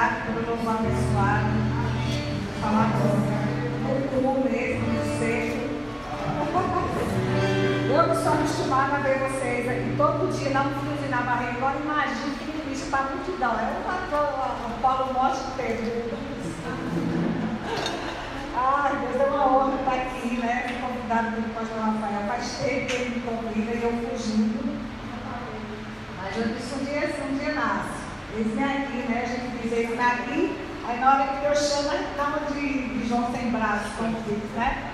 obrigada pelo louvor abençoado. Falar com o mesmo, seco. Eu não estou acostumada a ver vocês aqui todo dia, dá um friozinho na barriga. Agora imagine que para a multidão. É o Paulo Morte inteiro. Ai, Deus, é uma honra estar aqui, né? Convidado pelo pastor Rafael. Faz tempo ele me convida e eu fugindo. Mas eu disse um dia, um dia nasce. Eles aqui, né? A gente diz, eles aqui, aí na hora que eu chamo, dá de, de João sem braço, como diz, né?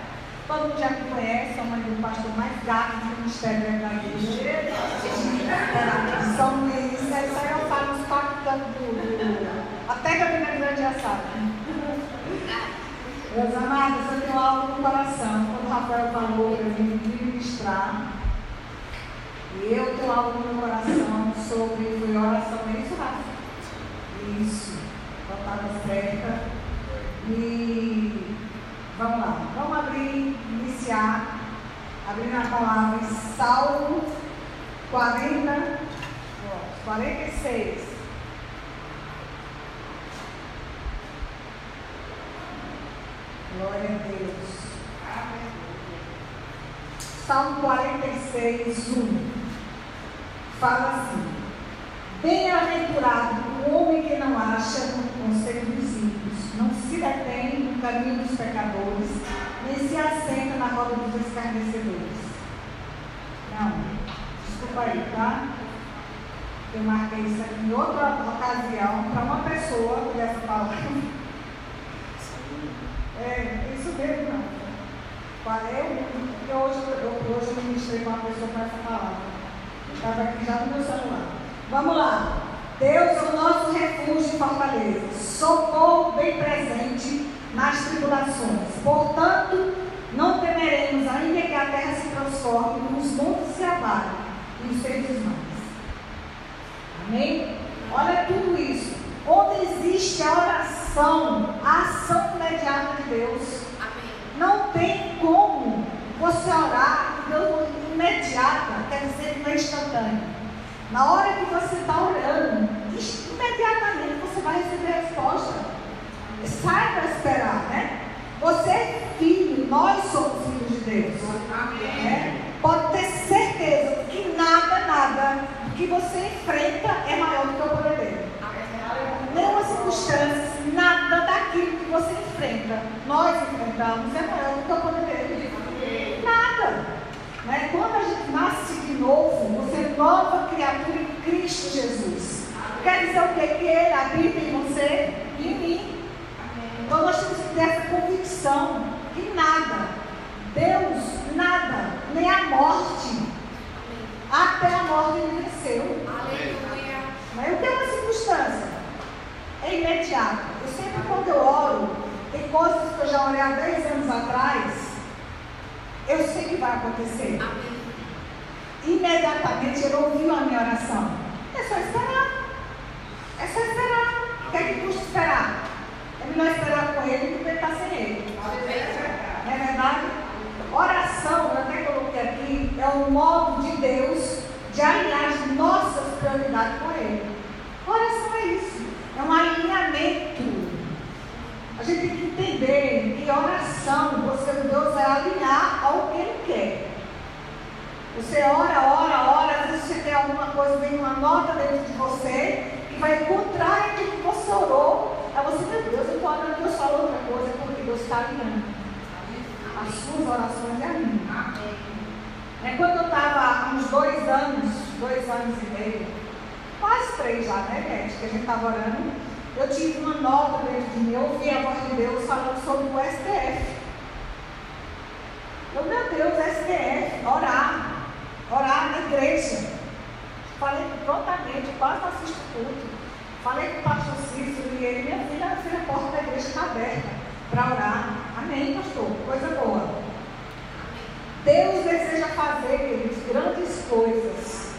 Todo mundo já me conhece, a mãe do pastor mais gato do Ministério da Igreja. São Luís, isso aí eu falo nos quatro do. Até Campina Grande já sabe. Meus amados, eu tenho algo no coração. Quando o Rafael falou para mim ministrar, eu tenho algo no coração sobre foi oração, é isso, Rafa? Isso, a palavra certa. E vamos lá, vamos abrir, iniciar, abrindo a palavra Salmo 40, 46. Glória a Deus. Salmo 46, 1 fala assim: Bem-aventurado o homem que não acha no conselho dos ímpios, não se detém no caminho dos pecadores, nem se assenta na roda dos escarnecedores. Não, desculpa aí, tá? Eu marquei isso aqui em outra ocasião para uma pessoa dessa palavra. É, isso mesmo, não. Eu, porque hoje, eu, hoje eu ministrei com uma pessoa para essa palavra. Estava aqui já no meu celular. Vamos lá. Deus é o nosso refúgio e fortaleza, socorro bem presente nas tribulações. Portanto, não temeremos, ainda que a terra se transforme, os montes se abalem e os seus desmantes. Amém? Olha tudo isso. Onde existe a oração, a ação imediata de Deus. Amém. Não tem como você orar Deus imediata, quer dizer não é instantâneo. Na hora que você está orando, imediatamente você vai receber a resposta. Saiba esperar, né? Você é filho, nós somos filhos de Deus. Amém. Né? Pode ter certeza que nada, nada que você enfrenta é maior do que o poder dele. Nenhuma circunstância, nada daquilo que você enfrenta, nós enfrentamos, é maior do que o poder dele. Nada. Né? Quando a gente nasce de novo, você é nova criatura em Cristo Jesus. Quer dizer o quê? Que Ele habita em você e em mim. Então nós temos que ter essa convicção que nada, Deus, nada, nem a morte, até a morte ele venceu. Aleluia. Mas o que é uma circunstância? É imediato. Eu sempre quando eu oro, tem coisas que eu já orei há 10 anos atrás, eu sei que vai acontecer. Amém. Imediatamente ele ouviu a minha oração. É só esperar. É só esperar. O que é que custa esperar? É melhor esperar com ele do que estar sem ele. Não é verdade? Oração, eu até coloquei aqui, é o modo de Deus de alinhar as nossas prioridades com Ele. Oração é isso. É um alinhamento a gente tem que entender que oração, você Deus vai alinhar ao que Ele quer. Você ora, ora, ora, às vezes você tem alguma coisa, vem uma nota dentro de você que vai contrário do que você orou. Aí você, meu Deus, eu estou orando, Deus falou outra coisa, porque As suas orações é a minha. É quando eu estava há uns dois anos, dois anos e meio, quase três já, né? Que a gente estava orando eu tive uma nota dentro de mim, eu ouvi a voz de Deus falando sobre o STF. Eu, meu Deus, STF, orar, orar na igreja. Falei prontamente, quase assisto culto. Falei com o pastor Cícero e ele, minha filha, a porta da igreja está aberta para orar. Amém, pastor? Coisa boa. Deus deseja fazer, queridos, grandes coisas.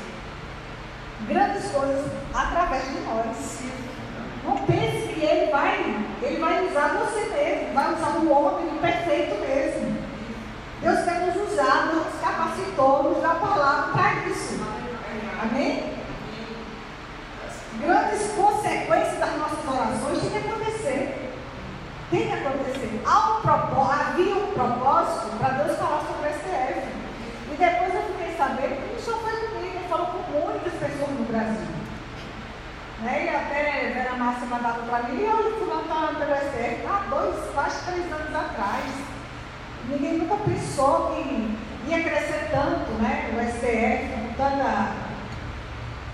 Grandes coisas através de nós. Não pense que ele vai, ele vai usar você mesmo, vai usar o homem perfeito mesmo. Deus quer nos usar, nos capacitou, nos dá a palavra para isso. Amém? Grandes consequências das nossas orações tinha que acontecer. Tem que acontecer. Há um propó havia um propósito para Deus falar sobre o STF. E depois eu fiquei sabendo que não só foi comigo, ele falou com muitas pessoas no Brasil. Né? E até Vera Márcia mandava para mim, e olha, fulano está pelo STF há dois, quase três anos atrás. Ninguém nunca pensou que ia crescer tanto, né? O STF, tanta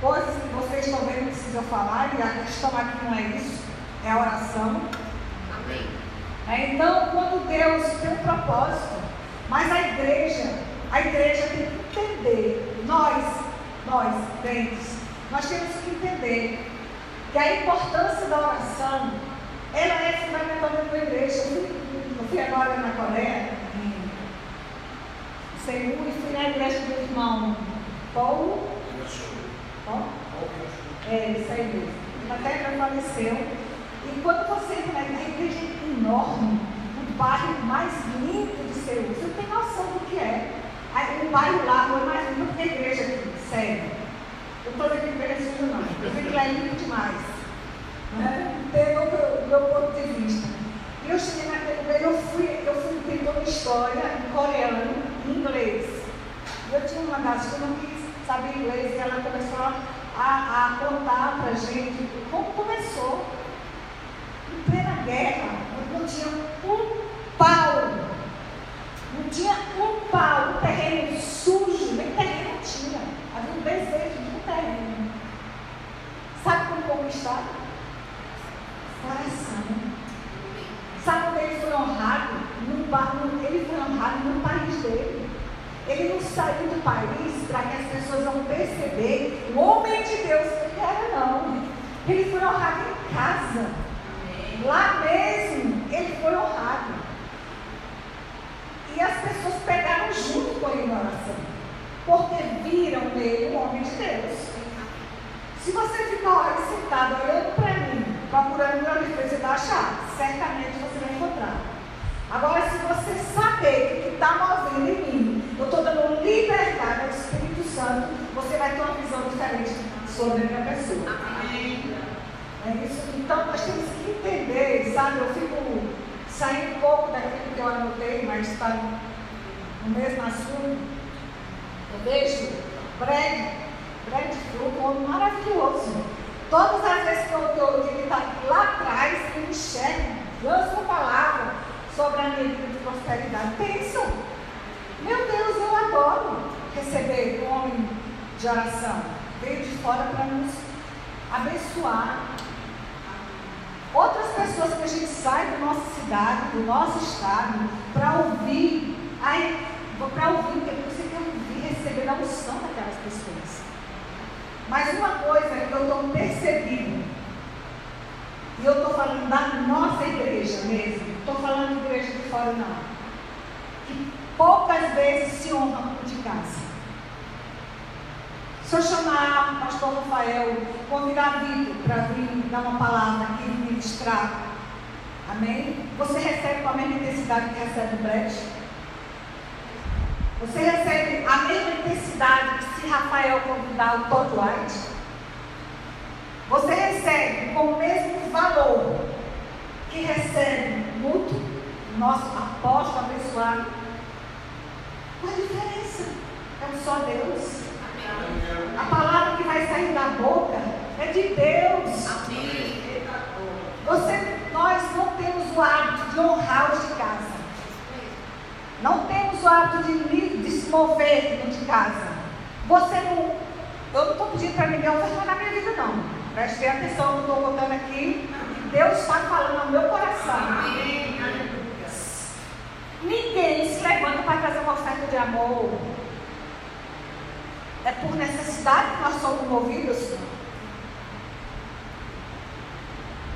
coisas que vocês estão vendo que precisam falar, e a questão aqui não é isso, é a oração. É, então, quando Deus tem um propósito, mas a igreja, a igreja tem que entender, nós, nós, crentes, nós temos que entender que a importância da oração, ela é fundamental na igreja. Eu fui, agora na Coreia, em Seul, e fui na igreja do irmão Paulo. Paulo? É, isso aí mesmo. Até já faleceu. E quando você entra na igreja é enorme, o bairro mais lindo de Seul, você não tem noção do que é. Um bairro lá não é mais lindo que a igreja aqui, sério. Eu estou dizendo que ele não. Eu sei que é lindo demais. Né? O meu ponto de vista. E eu cheguei naquele lugar, eu fui, eu fui uma história em coreano, em inglês. Eu tinha uma das que não quis saber inglês, e ela começou a, a contar para a gente como começou. Em plena guerra, não tinha um pau. Não tinha um pau, um terreno sujo, nem terreno tinha. Havia um desejo de terreno. Sabe como conquistar? Coração. Sabe como ele foi honrado? No, ele foi honrado no país dele. Ele não saiu do país para que as pessoas não perceberem o homem de Deus que era, não. Ele foi honrado em casa. Lá mesmo, ele foi honrado. E as pessoas pegaram junto com ele na porque viram nele um homem de Deus. Se você ficar sentado olhando para mim, procurando meu livro, você vai achar, certamente você vai encontrar. Agora, se você saber que está movendo em mim, eu estou dando liberdade ao Espírito Santo, você vai ter uma visão diferente sobre a minha pessoa. Amém. É isso. Então, nós temos que entender, sabe? Eu fico saindo um pouco daquilo que eu anotei, mas está no mesmo assunto. Eu vejo Brad, Brad Fruit, um homem maravilhoso. Todas as vezes que eu estou ele está lá atrás, eu enxergo, lanço uma palavra sobre a vida de prosperidade. Pensam, meu Deus, eu adoro receber um homem de oração. Veio de fora para nos abençoar. Outras pessoas que a gente sai da nossa cidade, do nosso estado, para ouvir, para ouvir, porque você receber a unção daquelas pessoas. Mas uma coisa que eu estou percebendo, e eu estou falando da nossa igreja mesmo, estou falando de igreja de fora não, que poucas vezes se honra de casa. Se eu chamar o pastor Rafael, convidar Vitor para vir dar uma palavra aqui e ministrar, amém? Você recebe com a mesma intensidade que recebe o Brett? Você recebe a mesma intensidade que se Rafael convidar o Todd White? Você recebe com o mesmo valor que recebe muito nosso apóstolo abençoado? Qual a diferença? É só Deus. A palavra que vai sair da boca é de Deus. Você, nós não temos o hábito de honrar os de casa. Não temos o hábito de, de se mover dentro de casa. Você não. Eu não estou pedindo para ninguém ofertar na minha vida, não. Preste atenção no que eu estou contando aqui. Deus está falando ao meu coração. Amém. Ninguém se levanta para trazer uma oferta de amor. É por necessidade que nós somos movidos.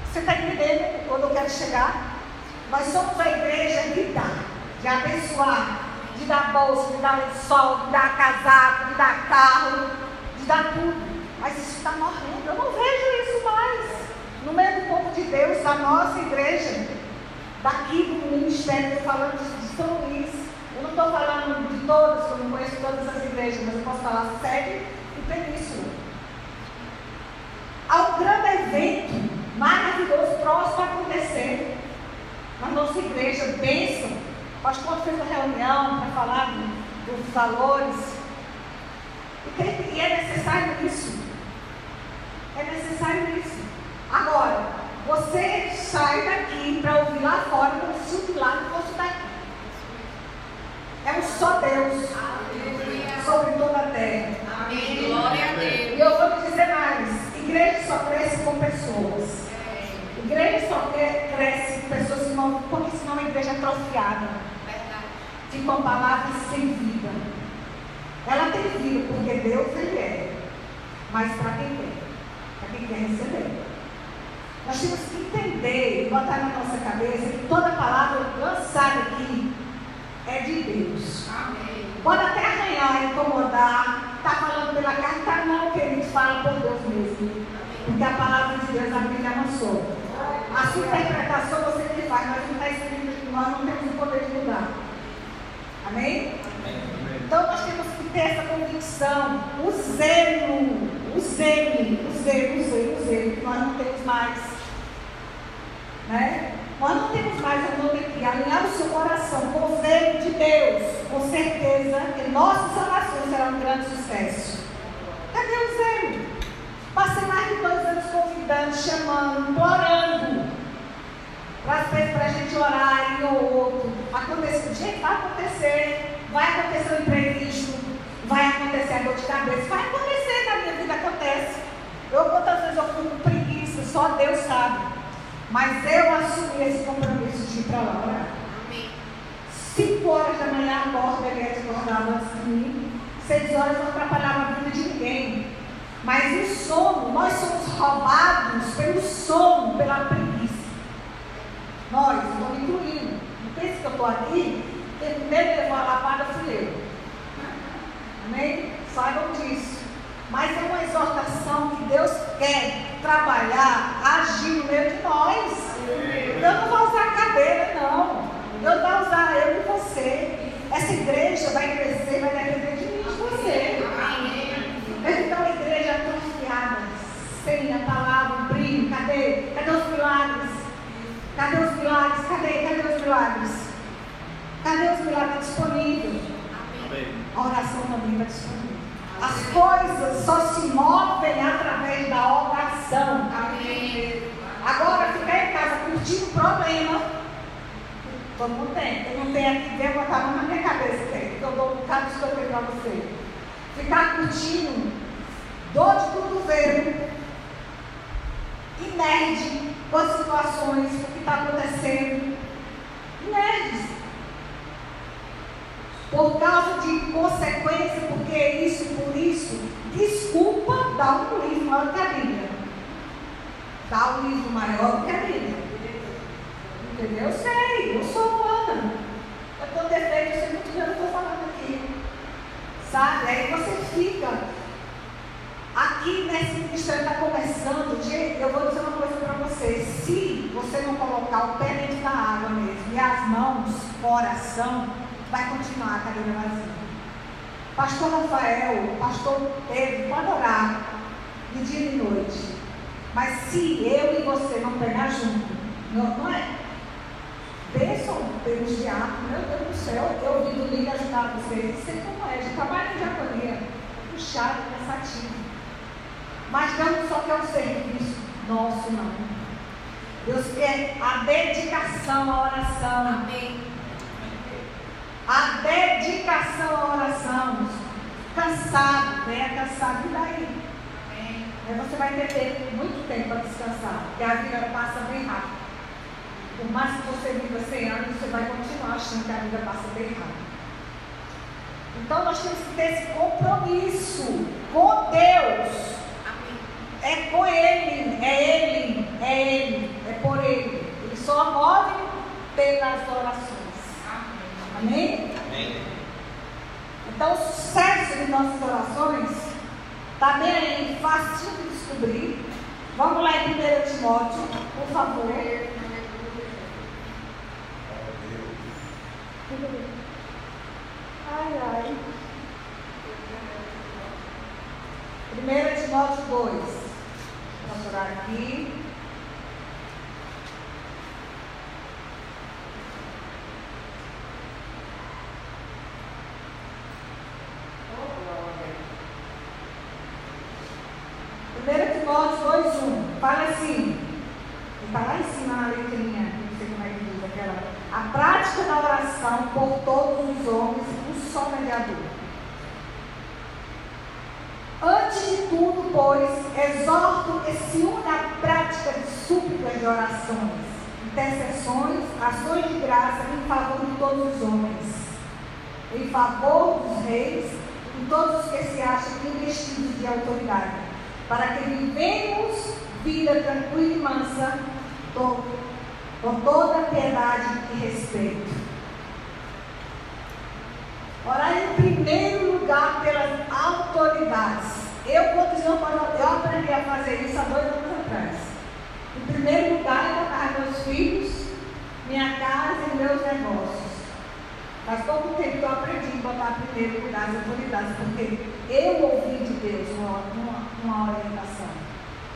Você está entendendo quando eu quero chegar? Nós somos a igreja de dar de abençoar, de dar bolsa, de dar lençol, de dar casaco, de dar carro, de dar tudo. Mas isso está morrendo. Eu não vejo isso mais. No meio do povo de Deus, da nossa igreja, daqui do ministério, falando de São Luís. Eu não estou falando de todas, porque eu não conheço todas as igrejas, mas eu posso falar sede e península. Há um grande evento maravilhoso próximo a acontecer. Na nossa igreja, bênção. O pastor fez uma reunião para falar dos valores. E é necessário isso. É necessário isso. Agora, você sai daqui para ouvir lá fora como se o milagre fosse daqui. É um só Deus sobre toda a terra. Amém. Glória a Deus. E eu vou te dizer mais: igreja só cresce com pessoas. Igreja só cresce com pessoas que não, porque senão a igreja é atrofiada. Fica uma palavra sem vida. Ela tem vida porque Deus ele é. Mas para quem quer? Para quem quer receber. Nós temos que entender e botar na nossa cabeça que toda palavra lançada aqui é de Deus. Amém. Pode até arranhar, incomodar, está falando pela carta, tá não, querido, fala por Deus mesmo. Porque a palavra de Deus a Bíblia amassou. A sua interpretação você que faz, mas não está escrito nós não temos o poder de mudar. Amém? Então nós temos que ter essa convicção, o zelo, o zelo, o zelo, o zelo, o zelo, que nós não temos mais. Né? Nós não temos mais a que alinhar o seu coração com o zelo de Deus, com certeza que nossas orações serão um grande sucesso. Cadê o zelo? Passei mais de dois anos convidando, chamando, implorando para a gente orar e ou outro. Acontece, gente, vai acontecer, vai acontecer o imprevisto, vai acontecer a dor de cabeça, vai acontecer na minha vida, acontece. Eu quantas vezes eu fui com preguiça, só Deus sabe. Mas eu assumi esse compromisso de ir para lá orar. Cinco horas da manhã acorda, ele acordava antes de mim. Seis horas não atrapalhava a vida de ninguém. Mas o sono, nós somos roubados pelo sono, pela preguiça. Nós, estou me incluindo. Não pense que eu estou aqui, quem primeiro levou a lapada fui eu. Amém? Saibam disso. Mas é uma exortação que Deus quer trabalhar, agir no meio de nós. Eu não vou usar cadeira, não. Eu vou usar eu e você. Essa igreja vai crescer, vai depender de mim e de você. Então a igreja atrofiada, sem a palavra, o brilho, cadê? Cadê os milagres? Cadê os milagres? Cadê? Cadê os milagres? Cadê os milagres disponíveis? A oração também está disponível. As coisas só se movem através da oração. Amém. Agora, ficar em casa curtindo problema. Mundo tem. Quem não tem aqui, vem botar a mão na minha cabeça. Tem. Porque eu dou um bocado de para você. Ficar curtindo dor de cotovelo. E com as situações, o que está acontecendo. E por causa de consequência, porque isso, por isso, desculpa dar um livro maior que a Bíblia. Dá um livro maior que a Bíblia. Entendeu? Eu sei, eu sou humana. Eu estou defeito, eu sei muito bem o que estou falando aqui. Sabe? Aí você fica. Aqui nesse ministério está começando, eu vou dizer uma coisa para você. Se você não colocar o pé dentro da água mesmo e as mãos, coração, vai continuar a cadeira vazia. Pastor Rafael, pastor Pedro, pode orar de dia e de noite. Mas se eu e você não pegar junto, não, não é? Bênção pelos diáconos, meu Deus do céu, eu ouvi do ajudar vocês, sei como é, de trabalho em diaconia, puxado, cansativo. Mas Deus só quer o serviço nosso, não. Deus quer a dedicação à oração. Amém a dedicação à oração. Cansado, venha cansado, e daí? Aí você vai ter muito tempo para descansar, porque a vida passa bem rápido. Por mais que você viva 100 anos, você vai continuar achando que a vida passa bem rápido. Então nós temos que ter esse compromisso com Deus. É com Ele, é Ele, é Ele, é por Ele. Ele só move pelas orações. Amém? Amém. Então, o sucesso de nossas orações está bem aí, fácil de descobrir. Vamos lá em 1 Timóteo, por favor. Ai, ai. 1 Timóteo 2. Vou procurar aqui. está lá em cima na letrinha, não sei como é que diz aquela. A prática por todos os homens, um só mediador. Antes de tudo, pois, exorto e se à prática de súplicas de orações, intercessões, ações de graça em favor de todos os homens, em favor dos reis e todos os que se acham investidos de autoridade, para que vivemos vida tranquila e mansa, com toda piedade e respeito. Orar em primeiro lugar pelas autoridades. Eu, quando eu aprendi a fazer isso há dois anos atrás. Em primeiro lugar, é botar meus filhos, minha casa e meus negócios. Faz pouco tempo que eu aprendi a botar primeiro lugar as autoridades, porque eu ouvi de Deus uma, uma, uma orientação.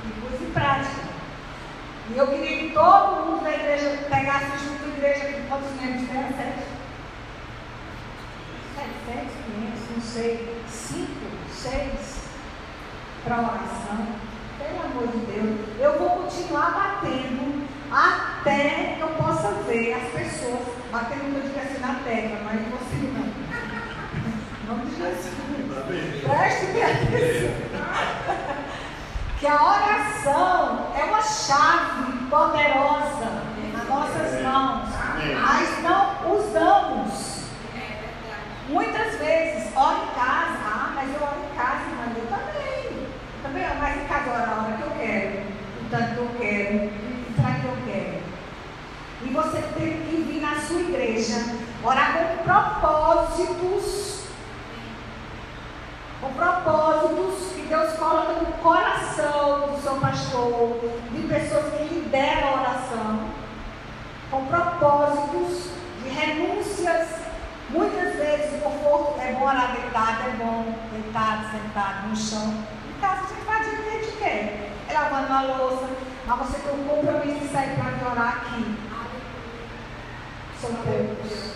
E pus em prática. E eu queria que todo mundo da igreja pegasse junto da igreja, que quantos membros tem? Sete? Sete, quinhentos, não sei, cinco, seis, para oração. Pelo amor de Deus, eu vou continuar batendo até que eu possa ver as pessoas batendo eu digo assim na tecla, mas você não. Não de Jesus. Preste atenção. Que a oração é uma chave poderosa nas nossas mãos, mas não usamos. Muitas vezes, ora em casa, ah, mas eu oro em casa, mas eu também. Também, mas em casa ora a hora que eu quero, o tanto que eu quero, para que eu quero. E você tem que vir na sua igreja, orar com propósitos, com propósitos que Deus coloca no coração do seu pastor, de pessoas que lideram a oração, com propósitos de renúncias Muitas vezes o conforto é bom orar deitado, é bom deitado, sentado no chão. Em casa você faz o que a gente quer. É lavando louça, mas você tem um compromisso de sair para orar aqui. São poucos.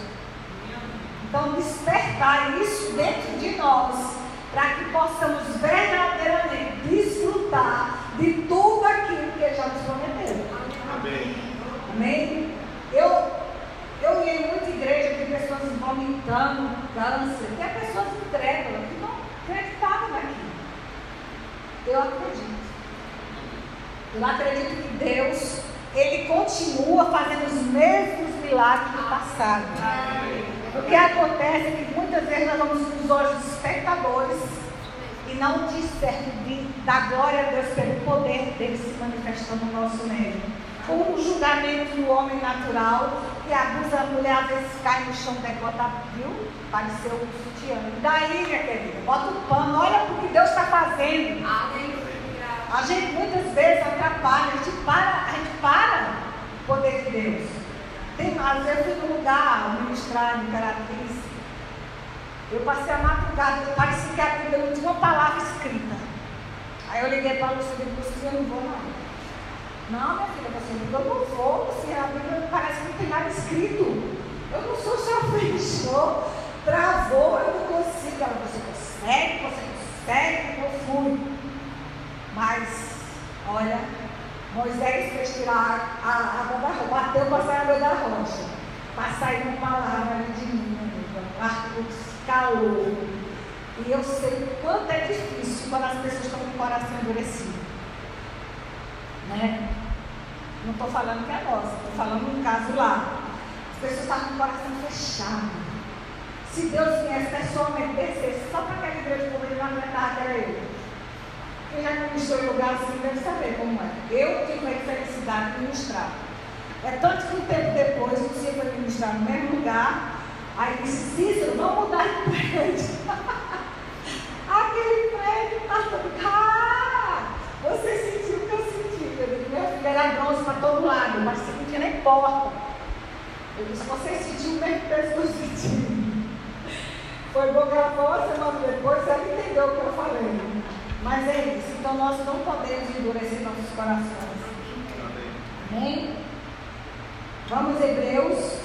Então, despertar isso dentro de nós, para que possamos verdadeiramente desfrutar de tudo aquilo que Ele já nos prometeu. Amém. Amém? Eu eu ia em muita igreja que pessoas vomitando câncer, que é pessoas incrédulas, que não acreditavam naquilo. Eu acredito. Eu acredito que Deus, Ele continua fazendo os mesmos milagres do passado. O que acontece é que muitas vezes nós vamos nos olhos espectadores e não discernem da glória a Deus pelo poder dele se manifestando no nosso meio. O julgamento do homem natural que abusa a mulher, às vezes cai no chão decotado, viu? Pareceu o sutiã. E daí, minha querida, bota o pano, olha o que Deus está fazendo. A gente muitas vezes atrapalha, a gente para, a gente para o poder de Deus. Tem, às vezes eu fui num lugar ministrar em Caratis. Eu passei a madrugada, parecia que a Bíblia não tinha uma palavra escrita. Aí eu liguei para a Lúcia e disse, eu não vou não. Não, minha filha, você não, eu não vou, se a Bíblia parece que não tem nada escrito. Eu não sou seu fechou, travou, eu não consigo. Ela, você consegue, você consegue, eu fui. Mas, olha, Moisés fez tirar a água da rocha, bateu a água da rocha, para sair uma palavra de mim, amiga. calor. E eu sei o quanto é difícil quando as pessoas estão com o coração endurecido. Né? Não estou falando que é nossa, estou falando um caso lá. As pessoas estavam com o coração fechado. Se Deus viesse pessoalmente descesse só para aquela igreja ele não aguentava, era eu. Quem já ministrou em lugar assim deve saber como é. Eu tive a felicidade de ministrar. É tanto que um tempo depois, você foi ministrar no mesmo lugar, aí disse, Cícero, vamos mudar de prédio. Aquele prédio está todo. Ah, você sentiu o que eu era bronze para todo lado, mas não tinha nem porta. Eu disse, você sentiu o mesmo peso que eu senti. Foi bom que ela falou, semana depois ela entendeu o que eu falei. Mas é isso, então nós não podemos endurecer nossos corações. Amém? Vamos, Hebreus.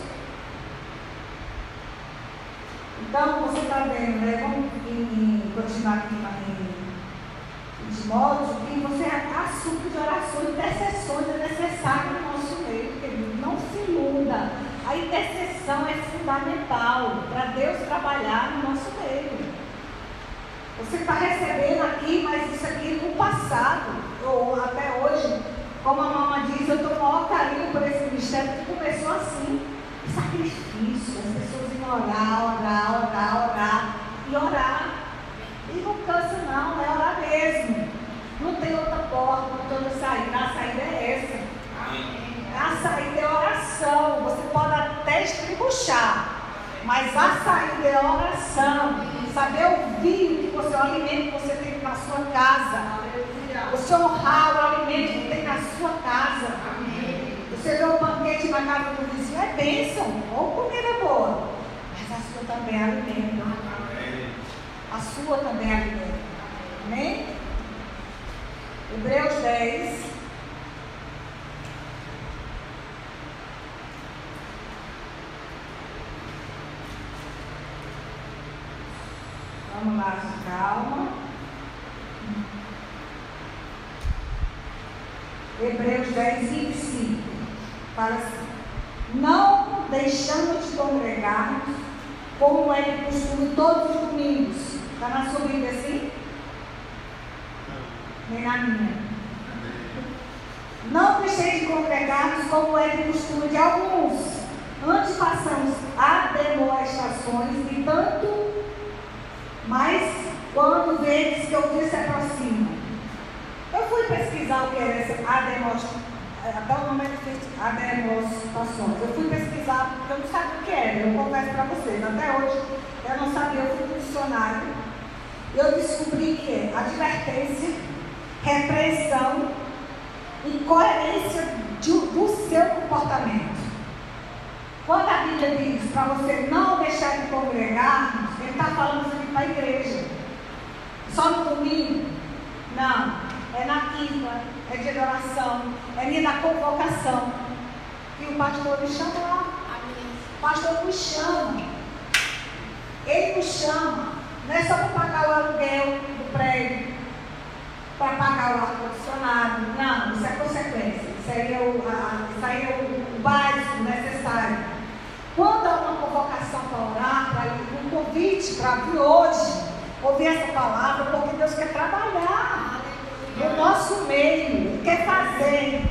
Então, você está vendo, né? Vamos continuar aqui em de modo que você é assunto de orações intercessões é necessário no nosso meio, querido. Não se muda A intercessão é fundamental para Deus trabalhar no nosso meio. Você está recebendo aqui, mas isso aqui é no passado, ou até hoje, como a mamãe diz, eu estou maior carinho por esse ministério que começou assim. Sacrifício, as pessoas iam orar, orar, orar, orar e orar. E não cansa não, é porta, saída. A saída é essa. A saída é oração. Você pode até estribuchar, mas a saída é oração. Saber ouvir o que você, o alimento que você tem na sua casa. Você honrar o alimento que tem na sua casa. Você vê um banquete na casa do vizinho, é bênção, ou comida boa. Mas a sua também é alimento. A sua também é alimento. Amém? Hebreus 10. Vamos lá, calma. Hebreus 10, 25. Fala assim: Não deixamos de congregar, como é costume todos os domingos. Está na sua Bíblia assim? Nem na minha. Não deixei de congregar como é de costume de alguns. Antes passamos ademoestações e tanto mais quando vedes que o dia se aproxima. Eu fui pesquisar o que era esse ademoestações. Até o nome é difícil, ademoestações. Eu fui pesquisar porque eu não sabia o que era. Eu confesso para vocês. Até hoje eu não sabia. Eu fui. E eu descobri que é advertência, repreensão e coerência de, do seu comportamento. Quando a Bíblia diz para você não deixar de congregar, ele está falando isso aqui para a igreja. Só no domingo? Não. É na quinta, é de adoração, é dia da convocação. E o pastor me chama lá. O pastor nos chama. Ele nos chama. Não é só para pagar o aluguel do prédio, para pagar o ar-condicionado. Não, isso é consequência. Isso aí é o, a, aí é o, o básico necessário. Quando há uma convocação para orar, para um convite para vir hoje, ouvir essa palavra, porque Deus quer trabalhar no nosso meio, Ele quer fazer,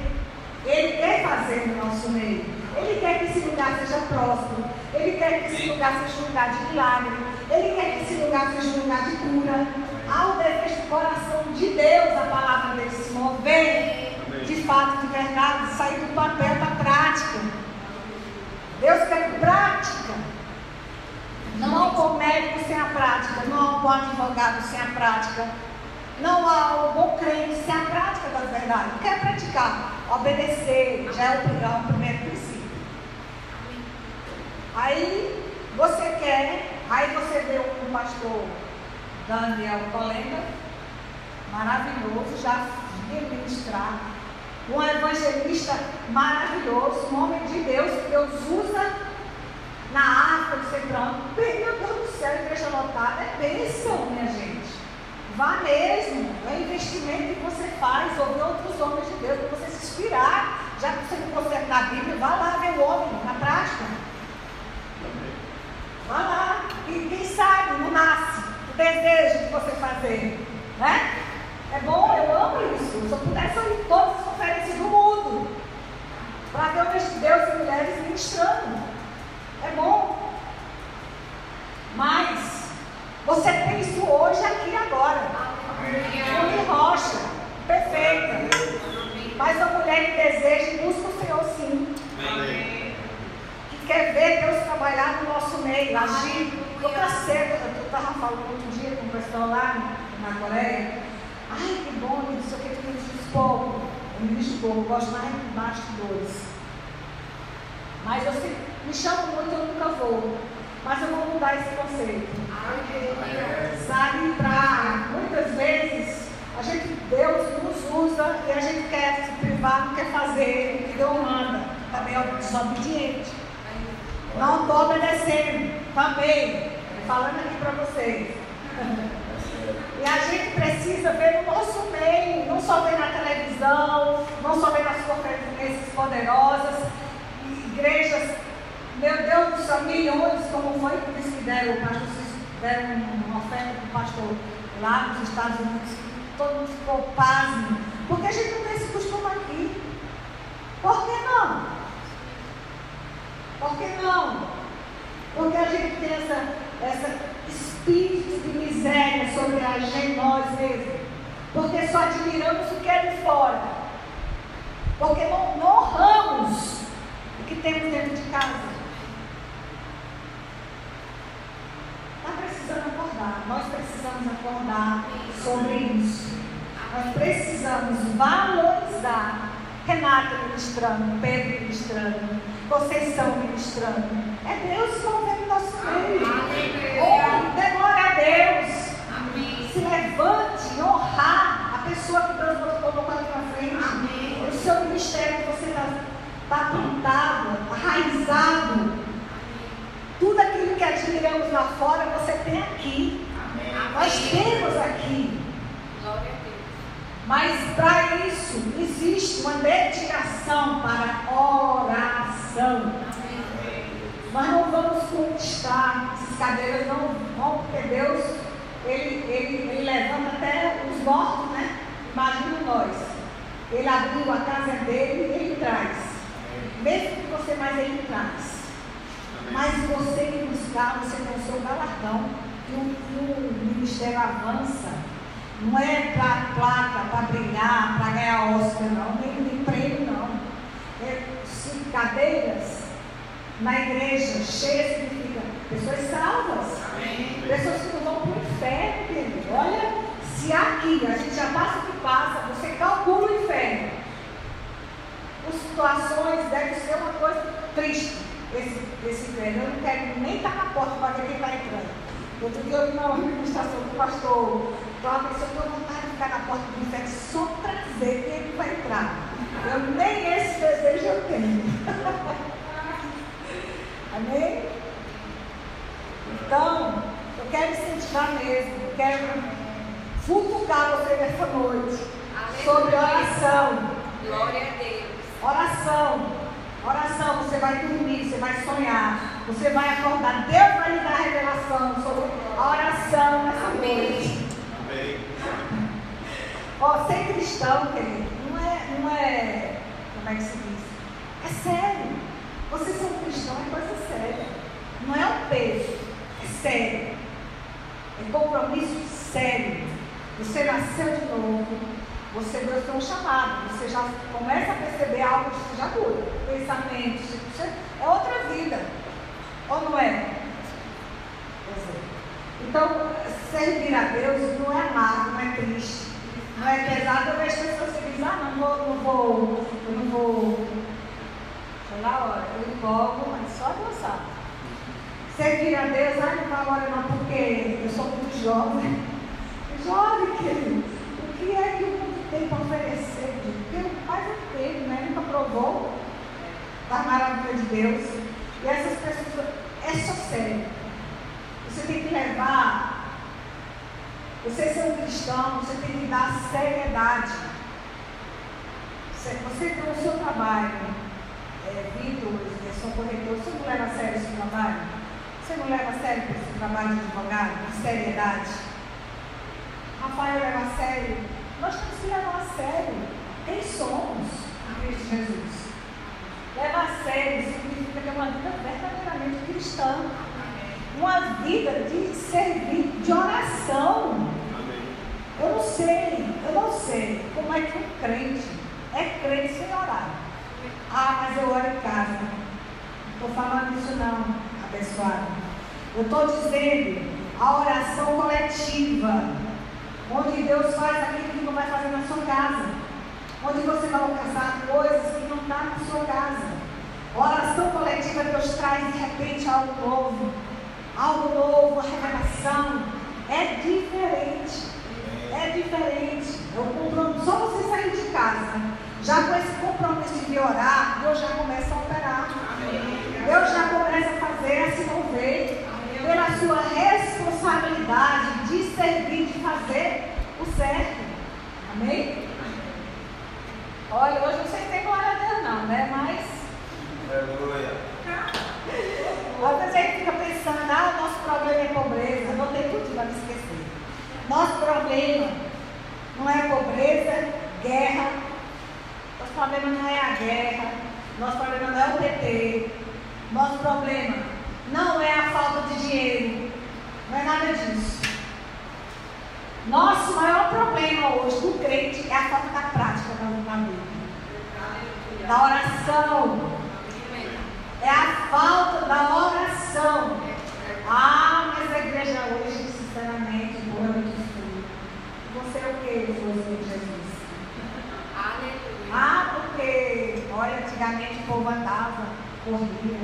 Ele quer fazer no nosso meio. Ele quer que esse lugar seja próspero, Ele quer que esse lugar seja um lugar de milagre, Ele quer que esse lugar seja um lugar de cura. Há o desejo do coração de Deus, a palavra dele se mover, de fato, de verdade, sair do papel para a prática. Deus quer prática. Não há um bom médico sem a prática, não há um bom advogado sem a prática. Não há um bom crente sem a prática das verdades. Quer praticar, obedecer, já é o, é o primeiro princípio. Aí você quer, aí você vê um pastor Daniel Colenga, maravilhoso, já vinha ministrar. Um evangelista maravilhoso, um homem de Deus que Deus usa na África, de Central. Bem, meu Deus do céu, igreja lotada é bênção, minha gente. Vá mesmo, é investimento que você faz, ouvir outros homens de Deus, para você se inspirar. Já que você não consegue na Bíblia, vá lá ver o homem na prática. Vá lá. E quem sabe não nasce desejo de você fazer. Né? É bom, eu amo isso. Se eu pudesse eu ir em todas as conferências do mundo. Para ver homens de Deus e mulheres ministrando. É bom. Mas você tem isso hoje, aqui e agora. Rui Rocha, perfeita. Mas a mulher que deseja e busca o Senhor sim. Que quer ver Deus trabalhar no nosso meio, agir. Eu estava falando outro dia com o pessoal lá na Coreia. Ai, que bom, não sei o que, que ministro pouco. Eu ministro pouco, eu gosto mais de bastidores. Mas eu sempre, me chamo muito, eu nunca vou. Mas eu vou mudar esse conceito. Sabe, para muitas vezes a gente, Deus nos usa e a gente quer se privar, não quer fazer o que Deus manda. Também é desobediente. Não estou obedecendo. Também. Falando aqui para vocês. E a gente precisa ver no nosso meio, não só ver na televisão, não só ver nas conferências poderosas, igrejas, meu Deus do céu, milhões, como foi que eles que o pastor, deram uma oferta para o pastor lá nos Estados Unidos, todo mundo ficou pasmo, porque a gente não tem esse costume aqui. Por que não? Por que não? Porque a gente tem essa, essa espírito de miséria sobre a gente, nós mesmos. Porque só admiramos o que é de fora. Porque não, não honramos o que temos dentro de casa. Está precisando acordar. Nós precisamos acordar sobre isso. Nós precisamos valorizar. Renata ministrando, Pedro ministrando, vocês são ministrando. É Deus movendo nosso meio. Oh, demora a Deus. Amém. Se levante e honrar a pessoa que Deus colocou aqui na frente. Amém. O seu ministério que você está tá plantado, arraizado. Tudo aquilo que admiramos lá fora, você tem aqui. Nós temos aqui. Glória a Deus. Mas para isso existe uma dedicação para oração. Nós não vamos conquistar essas cadeiras, não vão, porque Deus, ele, ele, ele levanta até os mortos, né? Imagina nós. Ele abriu a casa dele e ele traz. Mesmo que você mais ele traz. Mas você que buscar, você tem o seu galardão. E o, o ministério avança. Não é para placa, para brilhar, para ganhar Oscar, não, nem, nem prêmio, não. É, cadeiras na igreja cheias significa pessoas salvas. Amém. Pessoas que não vão para o inferno, querido. Olha, se aqui a gente já passa o que passa, você calcula o inferno. As situações devem ser uma coisa triste, esse, esse inferno. Eu não quero nem estar na porta para ver quem está entrando. Outro dia eu vi uma administração do pastor, então a pessoa tem vontade de ficar na porta do inferno só trazer quem ele vai entrar. Eu nem esse desejo eu tenho. Amém? Então, eu quero incentivar mesmo, eu quero futucar você nessa noite sobre oração. Glória a Deus. Oração. Oração, você vai dormir, você vai sonhar, você vai acordar. Deus vai lhe dar revelação sobre a oração nessa Amém. noite. Amém. Ó, ser cristão, querido, é, como é que se diz? É sério. Você ser um cristão é coisa séria. Não é um peso, é sério. É compromisso sério. Você nasceu de novo. Você Deus tem um chamado. Você já começa a perceber algo que você já muda. Pensamentos. É outra vida. Ou não é? É. Então, servir a Deus não é amargo, não é triste. Não é pesado. Eu vejo pessoas que dizem, ah, não vou, não vou, eu não vou. Sei lá, olha, eu empolgo, mas só Deus sabe. Servir a Deus, ah, não vai agora não, porque eu sou muito jovem. Jovem, querido, o que é que o mundo tem para oferecer? Porque o Pai não teve, né? Nunca provou da maravilha de Deus. E essas pessoas, é só sério. Você tem que levar, você ser um cristão, você tem que dar seriedade. Você, tem o seu trabalho, é, Vitor, eu sou corretor, você não leva a sério esse trabalho? Você não leva a sério esse trabalho de advogado, de seriedade? Rafael leva a sério? Nós temos que levar a sério quem somos em Cristo Jesus. Levar a sério significa ter uma vida verdadeiramente cristã. Uma vida de servir, de oração. Amém. Eu não sei, eu não sei como é que um crente é crente sem orar. Ah, mas eu oro em casa. Não estou falando isso não, abençoado. Eu estou dizendo a oração coletiva, onde Deus faz aquilo que não vai fazer na sua casa. Onde você vai alcançar coisas que não estão na sua casa. A oração coletiva, Deus traz de repente algo novo. Algo novo, a revelação. É diferente. É diferente. É um compromisso. Só você sair de casa, já com esse compromisso de orar, Deus já começa a operar. Deus já começa a fazer, a se mover pela sua responsabilidade de servir, de fazer o certo. Amém? Olha, hoje vocês têm glória a Deus não, né? Mas Aleluia. Às vezes a gente fica pensando, ah, o nosso problema é pobreza, não tem tudo para me esquecer. Nosso problema não é pobreza, guerra. Nosso problema não é a guerra. Nosso problema não é o PT. Nosso problema não é a falta de dinheiro. Não é nada disso. Nosso maior problema hoje do crente é a falta da prática da, da oração, é a falta da oração. Ah, mas a igreja hoje, sinceramente, boa de tudo. Você é o que, Florzinho de Jesus? Aleluia. Ah, porque, olha, antigamente o povo andava, corria.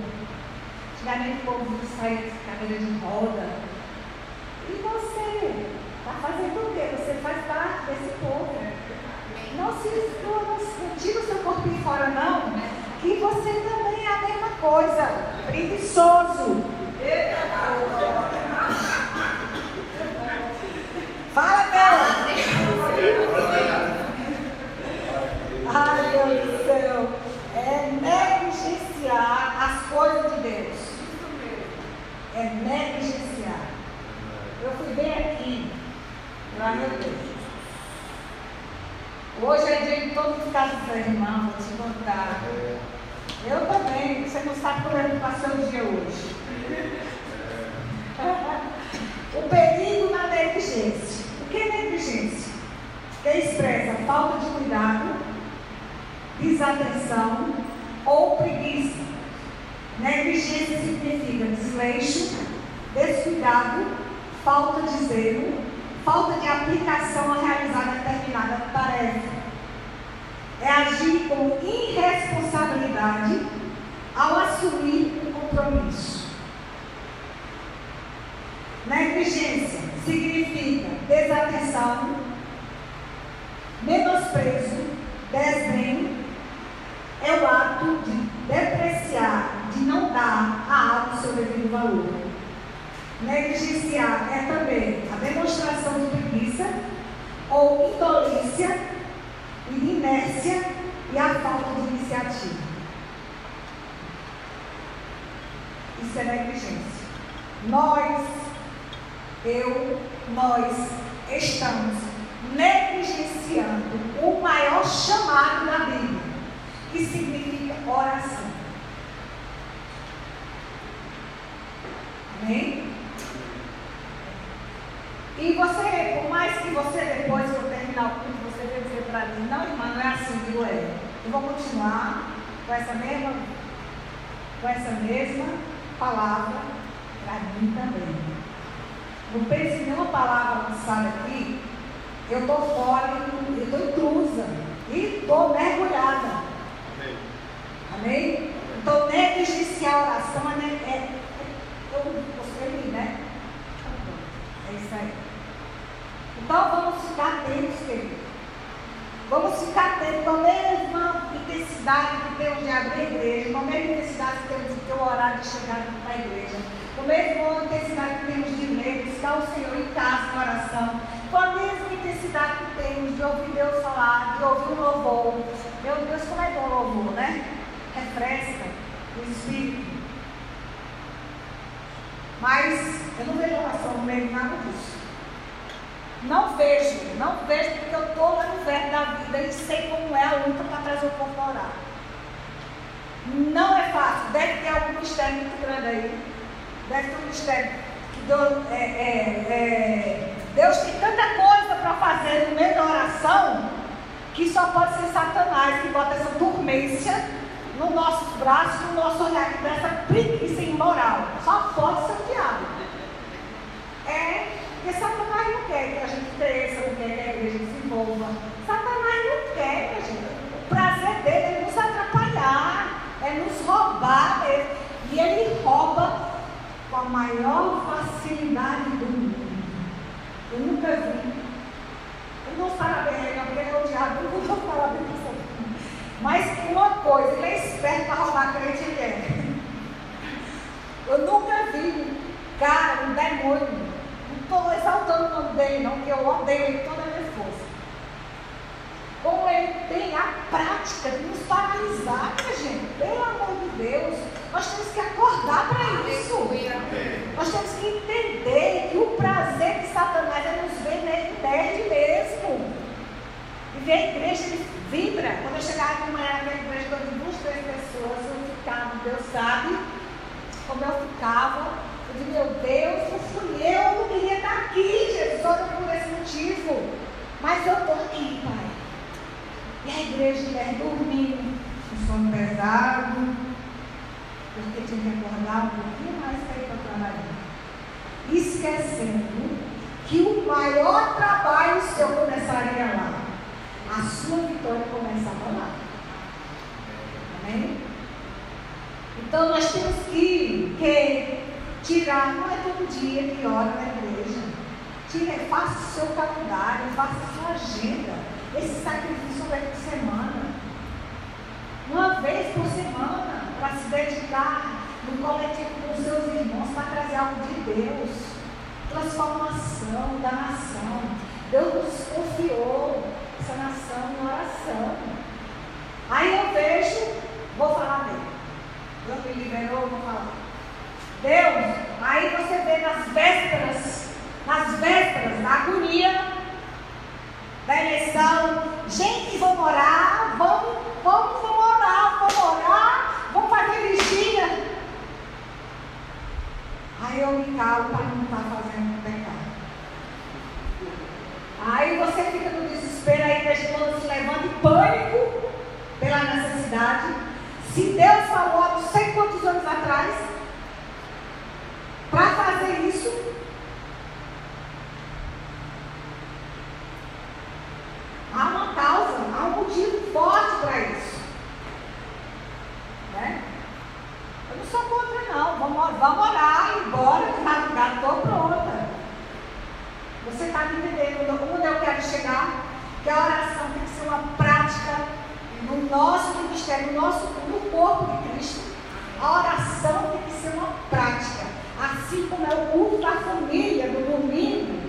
Antigamente o povo saía de cadeira de roda. E você? Está fazendo o quê? Você faz parte desse povo. Não se exclua, não tira o seu corpinho fora, não. Que você também é a mesma coisa. Preguiçoso. Fala, Bela. Ai, Deus do céu. É negligenciar as coisas de Deus. É negligenciar. Eu fui bem aqui. Lá, meu Deus. Hoje é dia de todo ficar com irmão, vou te contar. Eu também, você não sabe como é que passou o dia hoje. o perigo na negligência. O que é negligência? Que expressa falta de cuidado, desatenção ou preguiça. Negligência significa desleixo, descuidado, falta de zelo, falta de aplicação a realizar determinada tarefa. É agir com irresponsabilidade ao assumir um compromisso. Negligência significa desatenção, menosprezo, desdém, é o ato de depreciar, de não dar a algo seu devido valor. Negligenciar é também a demonstração de preguiça ou indolência e de inércia e a falta de iniciativa. Isso é negligência. Nós, eu, nós estamos negligenciando o maior chamado da Bíblia, que significa oração. Amém? E você, por mais que você depois, que eu terminar o culto, você deve dizer para mim, não, irmã, não é assim, digo é. Eu vou continuar com essa mesma, com essa mesma palavra para mim também. Não pense nenhuma palavra lançada aqui, eu estou fora, eu estou intrusa e estou mergulhada. Amém? Amém? Então, negligenciar a oração é, é, é eu, eu, né? É isso aí. Então vamos ficar atentos, querido. Vamos ficar atentos com a mesma intensidade que temos de abrir a igreja, com a mesma intensidade que temos de ter o horário de chegar para a igreja, com a mesma intensidade que temos de ler, buscar o Senhor em casa, na oração, com a mesma intensidade que temos de ouvir Deus falar, de ouvir um louvor. Meu Deus, como é bom o louvor, né? Refresca o espírito. Mas eu não vejo oração no meio de nada disso. Não vejo, não vejo porque eu estou no verbo da vida e sei como é a luta para trazer o povo a orar. Não é fácil, deve ter algum mistério muito grande aí. Deve ter um mistério que Deus, é, é, é, Deus tem tanta coisa para fazer no meio da oração que só pode ser Satanás que bota essa dormência nos nossos braços, no nosso olhar, dessa preguiça imoral. Só pode ser o diabo. É porque Satanás não quer que a gente cresça, não quer que a igreja envolva. Satanás não quer, minha gente. O prazer dele é nos atrapalhar, é nos roubar mesmo. E ele rouba com a maior facilidade do mundo. Eu nunca vi. Ele não parabéns, não, porque é o diabo, eu não vou parabéns para Mas uma coisa, ele é esperto para roubar crente, ele é. Eu nunca vi, cara, um demônio estou exaltando o nome dele, não, porque eu odeio ele toda a minha força. Como ele tem a prática de nos paralisar, minha gente, pelo amor de Deus, nós temos que acordar para isso. Nós temos que entender que o prazer de Satanás é nos ver ver a igreja, ele vibra. Quando eu chegava de manhã na igreja, duas, três pessoas, eu ficava, Deus sabe como eu ficava. Disse, meu Deus, não fui eu, eu não queria estar aqui, Jesus, olha por esse motivo. Mas eu estou aqui, Pai. E a igreja mulher dormindo, um sono pesado, porque tinha que acordar um pouquinho mais para ir para trabalhar. Esquecendo que o maior trabalho seu começaria lá. A sua vitória começava lá. Amém? Então nós temos que, que tirar, não é todo dia que ora na igreja. Tire, faça o seu calendário, faça a sua agenda. Esse sacrifício é por semana. Uma vez por semana, para se dedicar no coletivo com seus irmãos, para trazer algo de Deus. Transformação da nação. Deus nos confiou essa nação em oração. Aí eu vejo, vou falar dele. Deus me liberou, vou falar. Deus, aí você vê nas vésperas, nas vésperas da agonia, da eleição, gente, vamos orar, vamos, vamos, vamos orar, vamos orar, vamos fazer vigília. Aí eu me calo para não estar tá fazendo pecado. Aí você fica no desespero, aí deixa todo se levanta em pânico pela necessidade. Se Deus falou há não sei quantos anos atrás, fazer isso, há uma causa, há um motivo forte para isso. Né? Eu não sou contra, não. Vamos, vamos orar e bora, que madrugada estou pronta. Você está me entendendo onde eu quero chegar? Que a oração tem que ser uma prática no nosso ministério, no, nosso, no corpo de Cristo, a oração tem que ser uma prática. Assim como é o culto da família no domingo,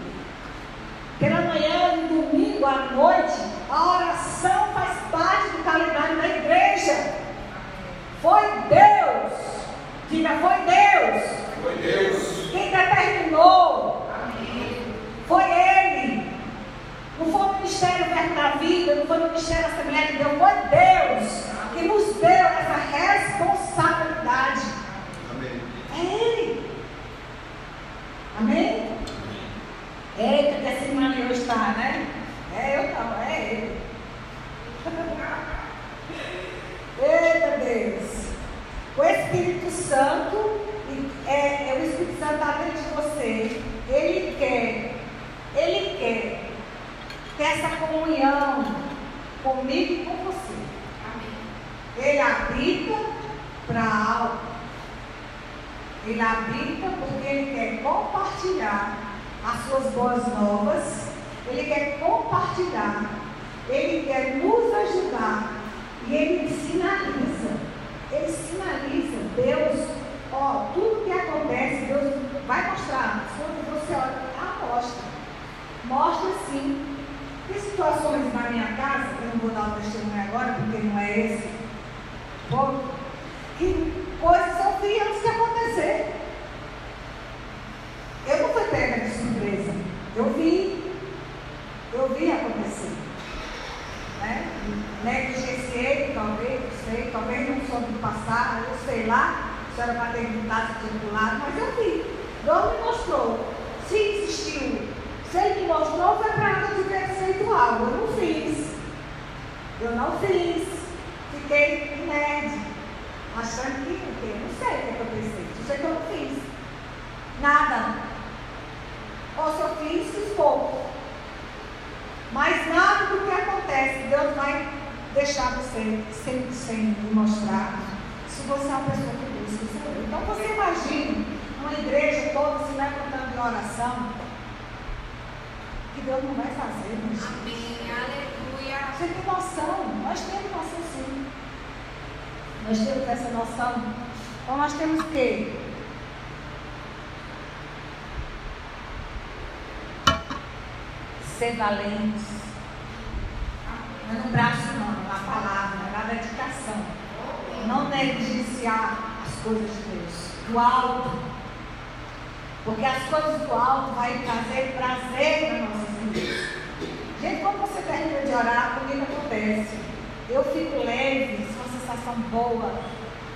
pela manhã e domingo à noite, a oração faz parte do calendário da igreja. Foi Deus. Diga, foi Deus. Foi Deus. Quem determinou. Amém. Foi Ele. Não foi o Ministério Verbo da Vida, não foi o Ministério da Assembleia de Deus, foi Deus que nos deu essa responsabilidade. Amém. É Ele. Amém? Eita, que essa irmã hoje está, né? É, eu não, é Ele. Eita Deus. O Espírito Santo, é, é o Espírito Santo está dentro de você. Ele quer, Ele quer ter essa comunhão comigo e com você. Amém. Ele habita para algo. Ele habita porque ele quer compartilhar suas boas novas. Ele quer compartilhar. Ele quer nos ajudar. E ele sinaliza. Ele sinaliza. Deus, ó, tudo que acontece, Deus vai mostrar. Quando você olha, ah, mostra. Mostra sim tem situações na minha casa, eu não vou dar o testemunho agora, porque não é esse ponto, que coisas eu vi antes de acontecer. Eu não fui pega de surpresa. Eu vi. Eu vi acontecer. Né? Negligenciei, talvez, não sei, talvez não soube passar, eu sei lá, se era ter se tinha pulado, mas eu vi. Deus me mostrou. Se existiu se ele me mostrou, foi para eu tivesse feito algo. Eu não fiz. Eu não fiz. Fiquei nerd. Achando que o quê? Não sei o que eu pensei. Não sei que eu não fiz. Nada. Ou se eu fiz, fiz pouco. Mas nada do que acontece, Deus vai deixar você sem, sem me mostrar. Se você é uma pessoa que busca o Senhor. Então você imagine uma igreja toda se levantando em oração que Deus não vai fazer, meus Amém, aleluia. Você tem noção, nós temos noção sim. Nós temos essa noção. Então nós temos que ser valentes. Não é no braço não, na palavra, na dedicação. Não negligenciar as coisas de Deus. Do alto porque as coisas do alto vai trazer prazer para nossas vidas. Gente, quando você termina de orar, comigo acontece. Eu fico leve, uma sensação boa.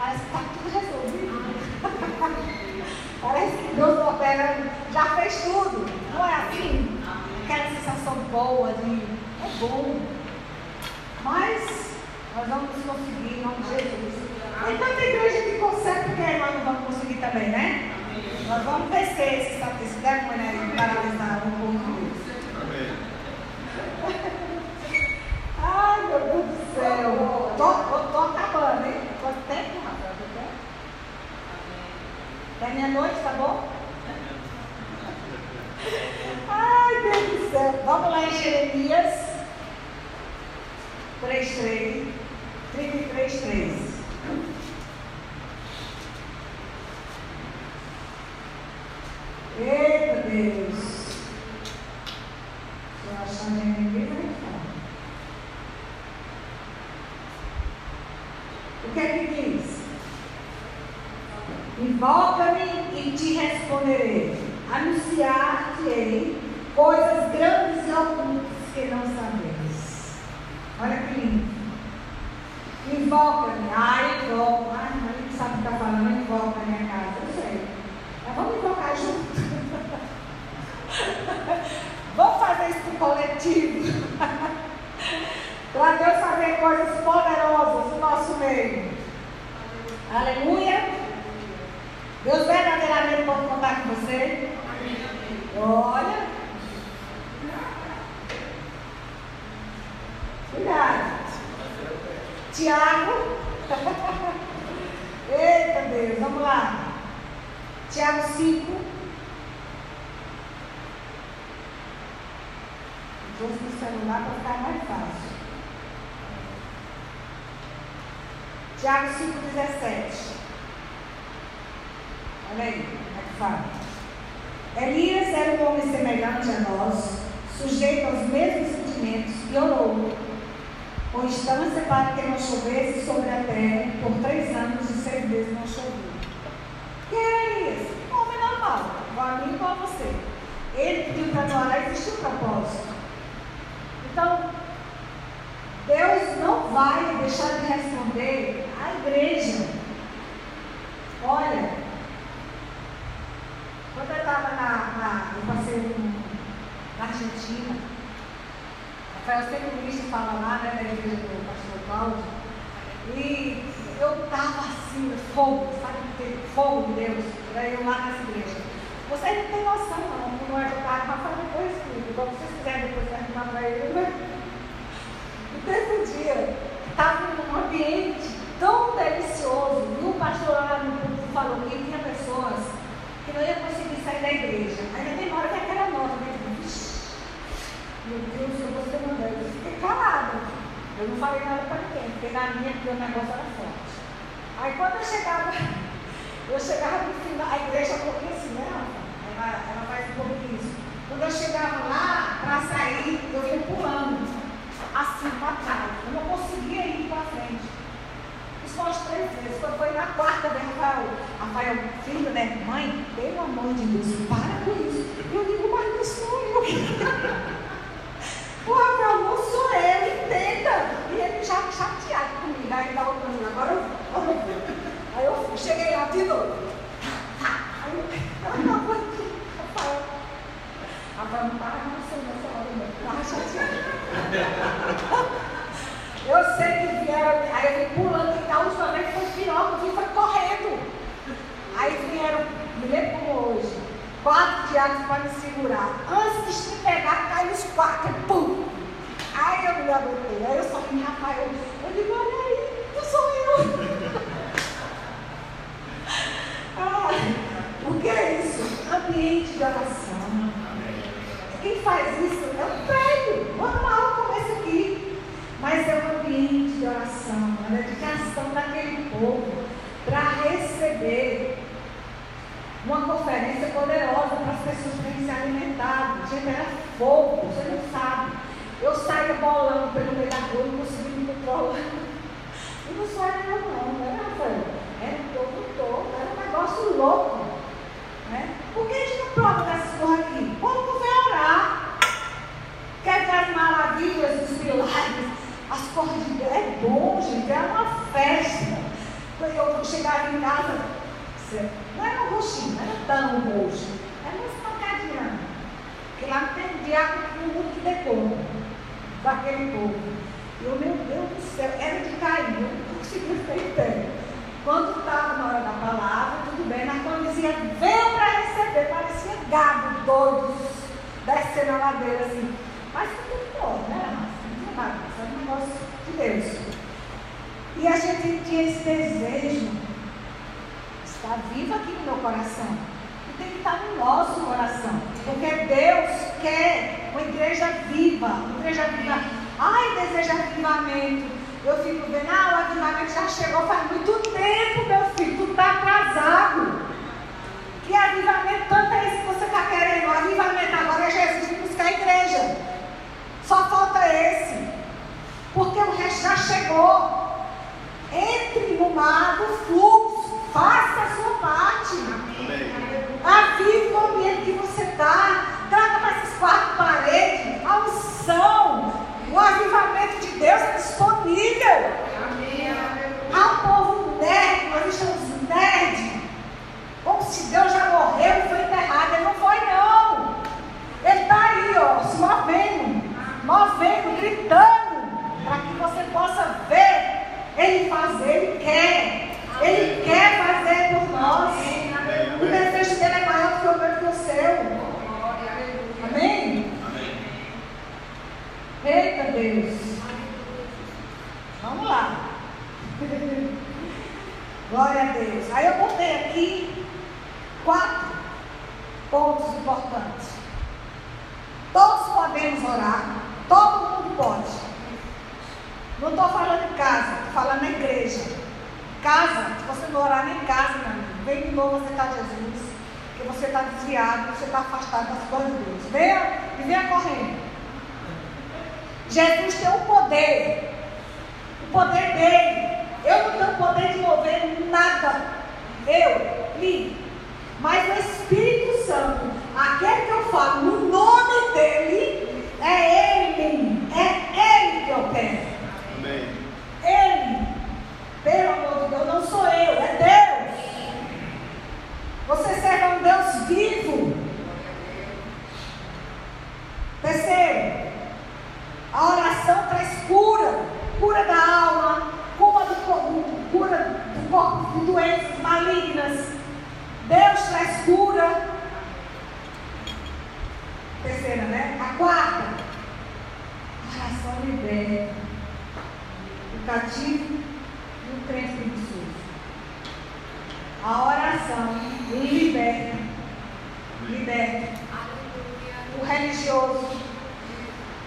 Parece que está tudo resolvido. Parece que Deus opera, já fez tudo. Não é assim? Aquela sensação boa de é bom. Mas nós vamos conseguir em nome de Jesus. Tem tanta igreja que consegue, porque nós não vamos conseguir também, né? Nós vamos vencer esse, esse demônio aí, paralisar o povo de Deus. Amém. Ai, meu Deus do céu. Tô, tô, tô acabando, hein? Quanto tempo, Rafael? Até meia-noite, tá bom? Ai, Deus do céu. Vamos lá em Jeremias 3, 3. 33, 3. Eita Deus. Se eu achar Jeremias, vai falar. O que é que diz? Invoca-me e te responderei. Anunciar-te-ei coisas grandes e ocultas que não sabeis. Olha que lindo. Invoca-me. Ah, invoca. Ah, não sabe o que está falando, invoca na minha casa. Eu sei. Mas vamos invocar junto. vamos fazer isso coletivo. Para Deus fazer coisas poderosas no nosso meio. Aleluia. Deus verdadeiramente pode contar com você. Olha. Cuidado. Tiago. Eita Deus, vamos lá. Tiago 5. Trouxe no celular para ficar mais fácil. Tiago 5,17. Olha aí, como é que fala. Elias era um homem semelhante a nós, sujeito aos mesmos sentimentos, e orou. Com instância para que não chovesse sobre a terra por três anos e seis meses não choveu. Quem era Elias? Um homem normal, igual a mim e igual a você. Ele pediu para não orar e existiu um propósito. Então, Deus não vai deixar de responder à igreja. Olha, quando eu estava na, na, Eu passei um, na Argentina, Rafael sempre o ministro fala lá, né, da igreja do pastor Paulo, e eu estava assim, fogo, sabe ter fogo de Deus, daí eu lá nessa igreja. Vocês não têm noção, não, não é verdade, mas fala depois tudo, quando vocês quiserem depois perguntar para ele, né? Teve um dia, estava num ambiente tão delicioso, e o pastor lá no público falou que tinha pessoas que não iam conseguir sair da igreja. Ainda tem que é aquela nota, né? Meu Deus, eu vou ser mandando. Eu fiquei calada. Eu não falei nada para ninguém, porque na minha porque o negócio era forte. Aí quando eu chegava, eu chegava no final, a igreja corria assim, né? Ela, ela faz um pouco disso. Quando eu chegava lá para sair, eu ia pulando assim para trás. Eu não conseguia ir para frente. Isso foi umas três vezes. Quando foi na quarta vez, Rafael, Rafael, filho, né? Mãe, pelo amor de Deus, para com isso. Eu digo, mas não sou eu. o Rafael, não sou eu, entenda. E ele já chateado comigo. Aí ele estava falando, agora eu vou. Aí eu cheguei lá de novo. Aí eu não aqui, Rafael. Rafael, não para com você nessa hora, não. Estava chateado. Eu sei vieram, aí eu fui pulando, que a última vez foi pior, que foi correndo. Aí vieram, me lembro como hoje, quatro diabos para me segurar. Antes de me pegar, caiu os quatro, pum! Aí eu me aguentei, aí eu só vim, Rafael, eu digo, olha aí, não sou eu. ah, o que é isso? Ambiente de oração. Quem faz isso é o velho, normal como esse aqui. Mas é um ambiente de oração, uma dedicação povo para receber uma conferência poderosa para as pessoas terem se alimentado. Gente, era fogo, você não sabe. Eu saía bolando pelo meio da rua, não conseguia me controlar. E não só era eu não, era Rafael. Era povo todo, era um negócio louco. Né? Por que a gente não prova dessas coisas aqui? Como vai orar? Quer ver as maravilhas? em casa, não era um roxinho, não era tão roxo, era uma espancadinha. Porque lá tem diabo que muito que decora daquele povo. E eu, meu Deus do céu, era de cair, eu não conseguia ficar. Quando estava na hora da palavra, tudo bem, mas quando dizia, veio para receber, parecia gado, doido, descendo a ladeira assim. Mas tudo bom, né? Não tinha isso é um negócio de Deus. E a gente tinha esse desejo, está vivo aqui no meu coração. E tem que estar no nosso coração. Porque Deus quer uma igreja viva, uma igreja viva. Ai, deseja avivamento. Eu fico vendo, ah, o avivamento já chegou faz muito tempo, meu filho, tu está atrasado. Que avivamento tanto é esse que você está querendo? O avivamento agora é Jesus buscar a igreja. Só falta esse. Porque o resto já chegou. Entre no mar do fluxo. Faça a sua parte. Avive o ambiente que você está. Traga para essas quatro paredes a unção. O avivamento de Deus é disponível. Há um povo nerd, nós estamos nerd. Como se Deus já morreu e foi enterrado. Ele não foi, não. Ele está aí, ó, se movendo, movendo, gritando, para que você possa ver Ele fazer. Ele quer. Ele quer fazer por nós. O desejo dele é maior do que o meu que o seu. Amém? Eita Deus. Vamos lá. Glória a Deus. Aí eu botei aqui quatro pontos importantes. Todos podemos orar. Todo mundo pode. Não estou falando em casa, estou falando na igreja. Casa, se você não orar nem em casa, meu amigo, vem de novo aceitar Jesus. Porque você está desviado, você está afastado das coisas de Deus. Venha e venha correndo. Jesus tem o poder. O poder dele. Eu não tenho poder de mover nada. Eu, li. Mas o Espírito Santo, aquele que eu falo no nome dele, é ele. É ele que opera. Amém. Ele. Pelo amor de Deus, não sou eu, é Deus. Você serve a um Deus vivo. Terceiro, a oração traz cura, cura da alma, cura do, corpo, cura do corpo de doenças malignas. Deus traz cura. Terceira, né? A quarta, a oração liberta o cativo e o crente preguiçoso. A oração liberta, liberta. O religioso,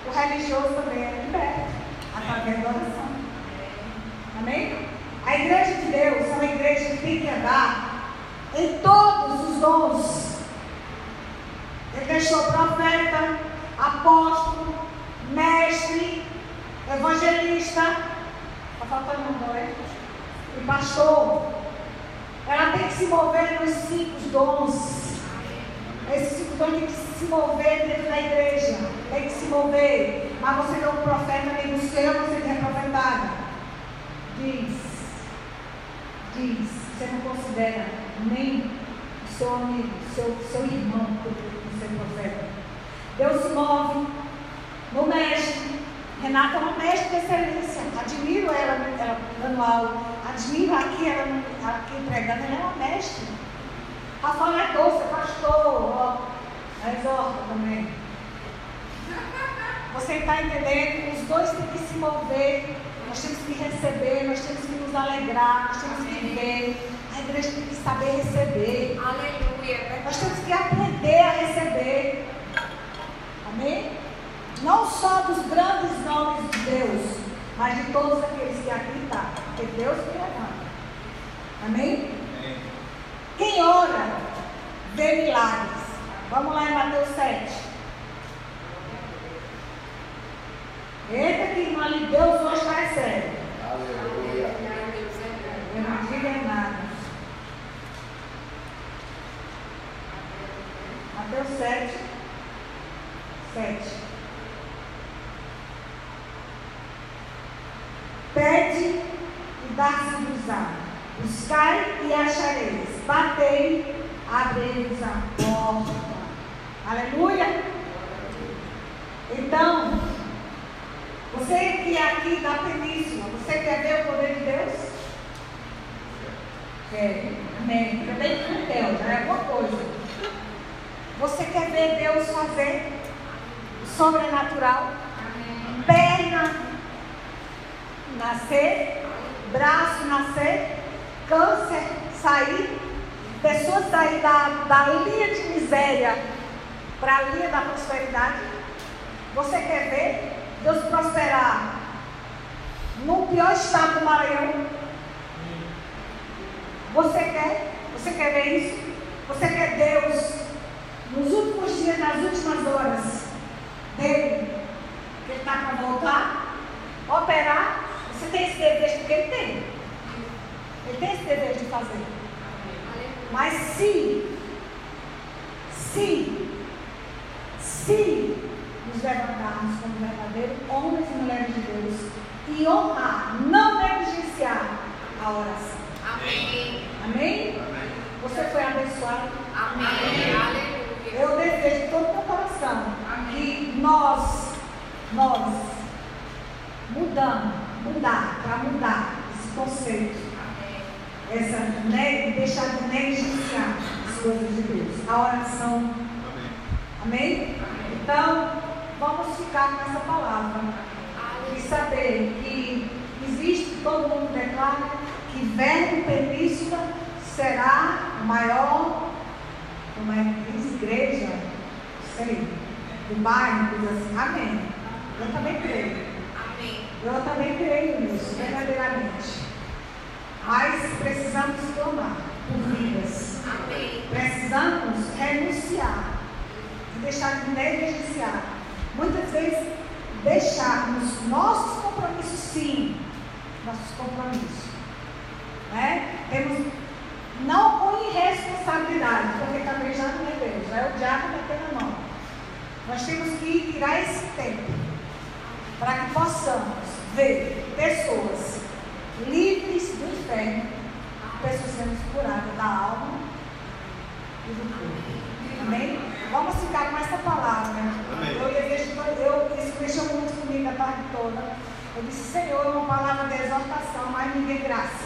o religioso também é liberto através da oração. Amém? A igreja de Deus é uma igreja que tem que andar em todos os dons. Ele deixou profeta, apóstolo, mestre, evangelista, está faltando um dois, e pastor. Ela tem que se mover nos cinco dons. Esses cinco dons tem que se mover dentro da igreja. Tem que se mover. Mas você não é um profeta nem do céu, você é profetada. Diz. Diz. Você não considera nem seu amigo, seu, seu irmão, como ser profeta. Deus se move no mestre. Renata é uma mestre de excelência. Admiro ela, ela dando aula. Admiro aqui ela aqui pregando. Ela é uma mestre. Rafael é doce, é pastor. Ó, exorta também. Você está entendendo? Os dois têm que se mover. Nós temos que receber, nós temos que nos alegrar, nós temos que ver. A igreja tem que saber receber. Aleluia. Nós temos que aprender a receber. Amém? Não só dos grandes nomes de Deus, mas de todos aqueles que aqui estão. Porque Deus que levanta. Amém? Amém. Quem ora vê milagres. Vamos lá em Mateus 7. Eita, que irmã ali, Deus hoje está sério. Aleluia. Eu não digo nada. Mateus 7. 7. Pede e dá-se-vos-á. Buscai e achareis. Batei, abreis a porta. Aleluia. Então, você que é aqui da península, você quer ver o poder de Deus? Quer. Amém. Também com Deus, é alguma coisa. Você quer ver Deus fazer o sobrenatural? Perna nascer, braço nascer, câncer sair, pessoas sair da, da linha de miséria para a linha da prosperidade. Você quer ver Deus prosperar no pior estado do Maranhão? Você quer? Você quer ver isso? Você quer Deus nos últimos dias, nas últimas horas dele, que ele está para voltar, operar? Você tem esse desejo porque ele tem. Ele tem esse desejo de fazer. Mas se, se, se nos levantarmos como verdadeiros homens e mulheres de Deus e honrar, não negligenciar a oração. Amém. Amém? Amém. Você foi abençoado. Amém. Aleluia. Eu desejo de todo o meu coração que nós, nós, mudamos, mudar, para mudar esse conceito, essa, né, deixar de negligenciar as coisas de Deus, a oração. Amém. Então, vamos ficar com essa palavra. E saber que existe, todo mundo declara, que Verbo Península será o maior, como é que diz, igreja, sei, do bairro, diz assim, amém. Eu também creio. Amém. Eu também creio nisso, verdadeiramente. Mas precisamos clamar por vidas. Amém. Precisamos renunciar e deixar de negligenciar. Muitas vezes deixarmos nossos compromissos, sim, nossos compromissos. Né? Temos não com irresponsabilidade, porque também já não é Deus, é o diabo metendo a mão. Nós temos que tirar esse tempo para que possamos ver pessoas livres do inferno, pessoas sendo curadas da alma e do corpo. Amém? Vamos ficar com essa palavra. Amém. Eu desejo, eu, isso mexeu muito comigo a tarde toda. Eu disse, Senhor, uma palavra de exortação, mas me dê graça.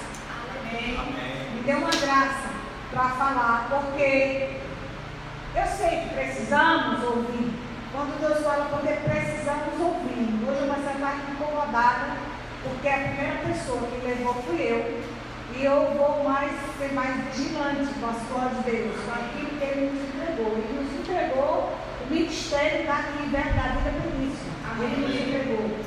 Amém. Me dê uma graça para falar, porque eu sei que precisamos ouvir. Quando Deus fala, porque precisamos ouvir. Hoje eu vou estar incomodada, porque a primeira pessoa que levou fui eu. E eu vou mais ser mais vigilante com as coisas de Deus, com aquilo que Ele nos entregou. Ele nos entregou o ministério da vida por isso. Ele nos entregou.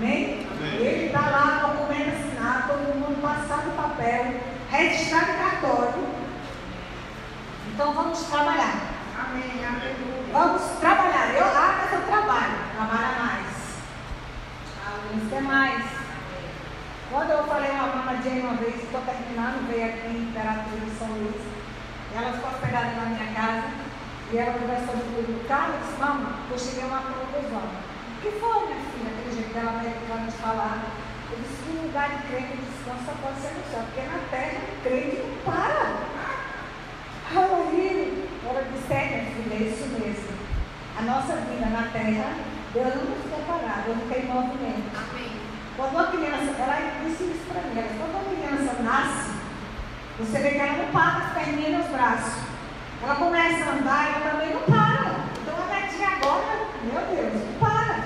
Amém? Amém. Ele está lá, documento assinado, todo mundo passado o papel, registrado em cartório. Então vamos trabalhar. Amém. Aleluia. Vamos trabalhar. Eu, ah, mas eu trabalho. Trabalha mais. Alguns quer mais. Quando eu falei uma mama Jane uma vez, estou terminando, veio aqui em Imperatriz de São Luís. Ela ficou hospedada na minha casa. E ela conversando comigo, Carlos, disse, mama, eu cheguei a uma conclusão. O que foi, minha filha, dela americana de falar? Eu disse, que lugar de crente de descanso só pode ser no céu, porque na terra crente não para. Riu. Ela disse, é, minha filha, é isso mesmo. A nossa vida na terra, Deus não fica parado, Deus não tem movimento. Amém. Quando uma criança, ela disse isso para mim, ela quando uma criança nasce, você vê que ela não para as perninhas nos braços. Ela começa a andar, ela também não para. Então a netinha agora, meu Deus, não para.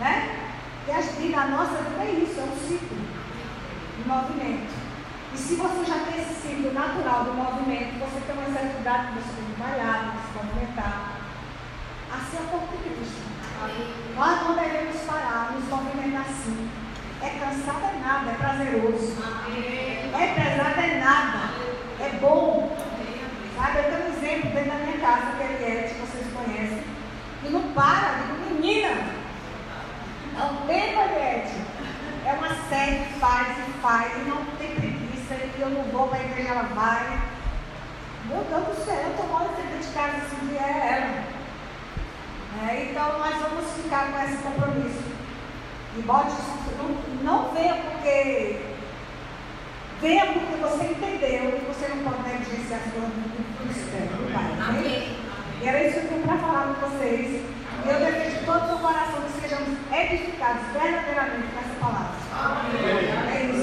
Né? E a nossa vida é isso, é um ciclo de movimento. E se você já tem esse ciclo natural do movimento, você tem uma certa idade de você tem que malhar, de se movimentar. Assim é o corpo de Cristo. Nós não devemos parar, nos movimentar assim. É cansado é nada, é prazeroso. É pesado é nada. É bom. Sabe, eu tenho um exemplo dentro da minha casa, que é Eliette, que vocês conhecem, que não para, digo, menina, Eliette. É uma série que faz e faz, e não tem preguiça, e eu não vou para a igreja, ela vai. Meu Deus do céu, eu estou mal dentro de casa esse dia, é ela. É, então nós vamos ficar com esse compromisso. E bote isso, não, não venha porque Venha porque você entendeu que você não pode negligenciar as coisas do ministério do Pai. amém? Amém. E era isso que eu para falar com vocês. E eu desejo de todo o coração que sejamos edificados verdadeiramente com essa palavra. Amém. É isso.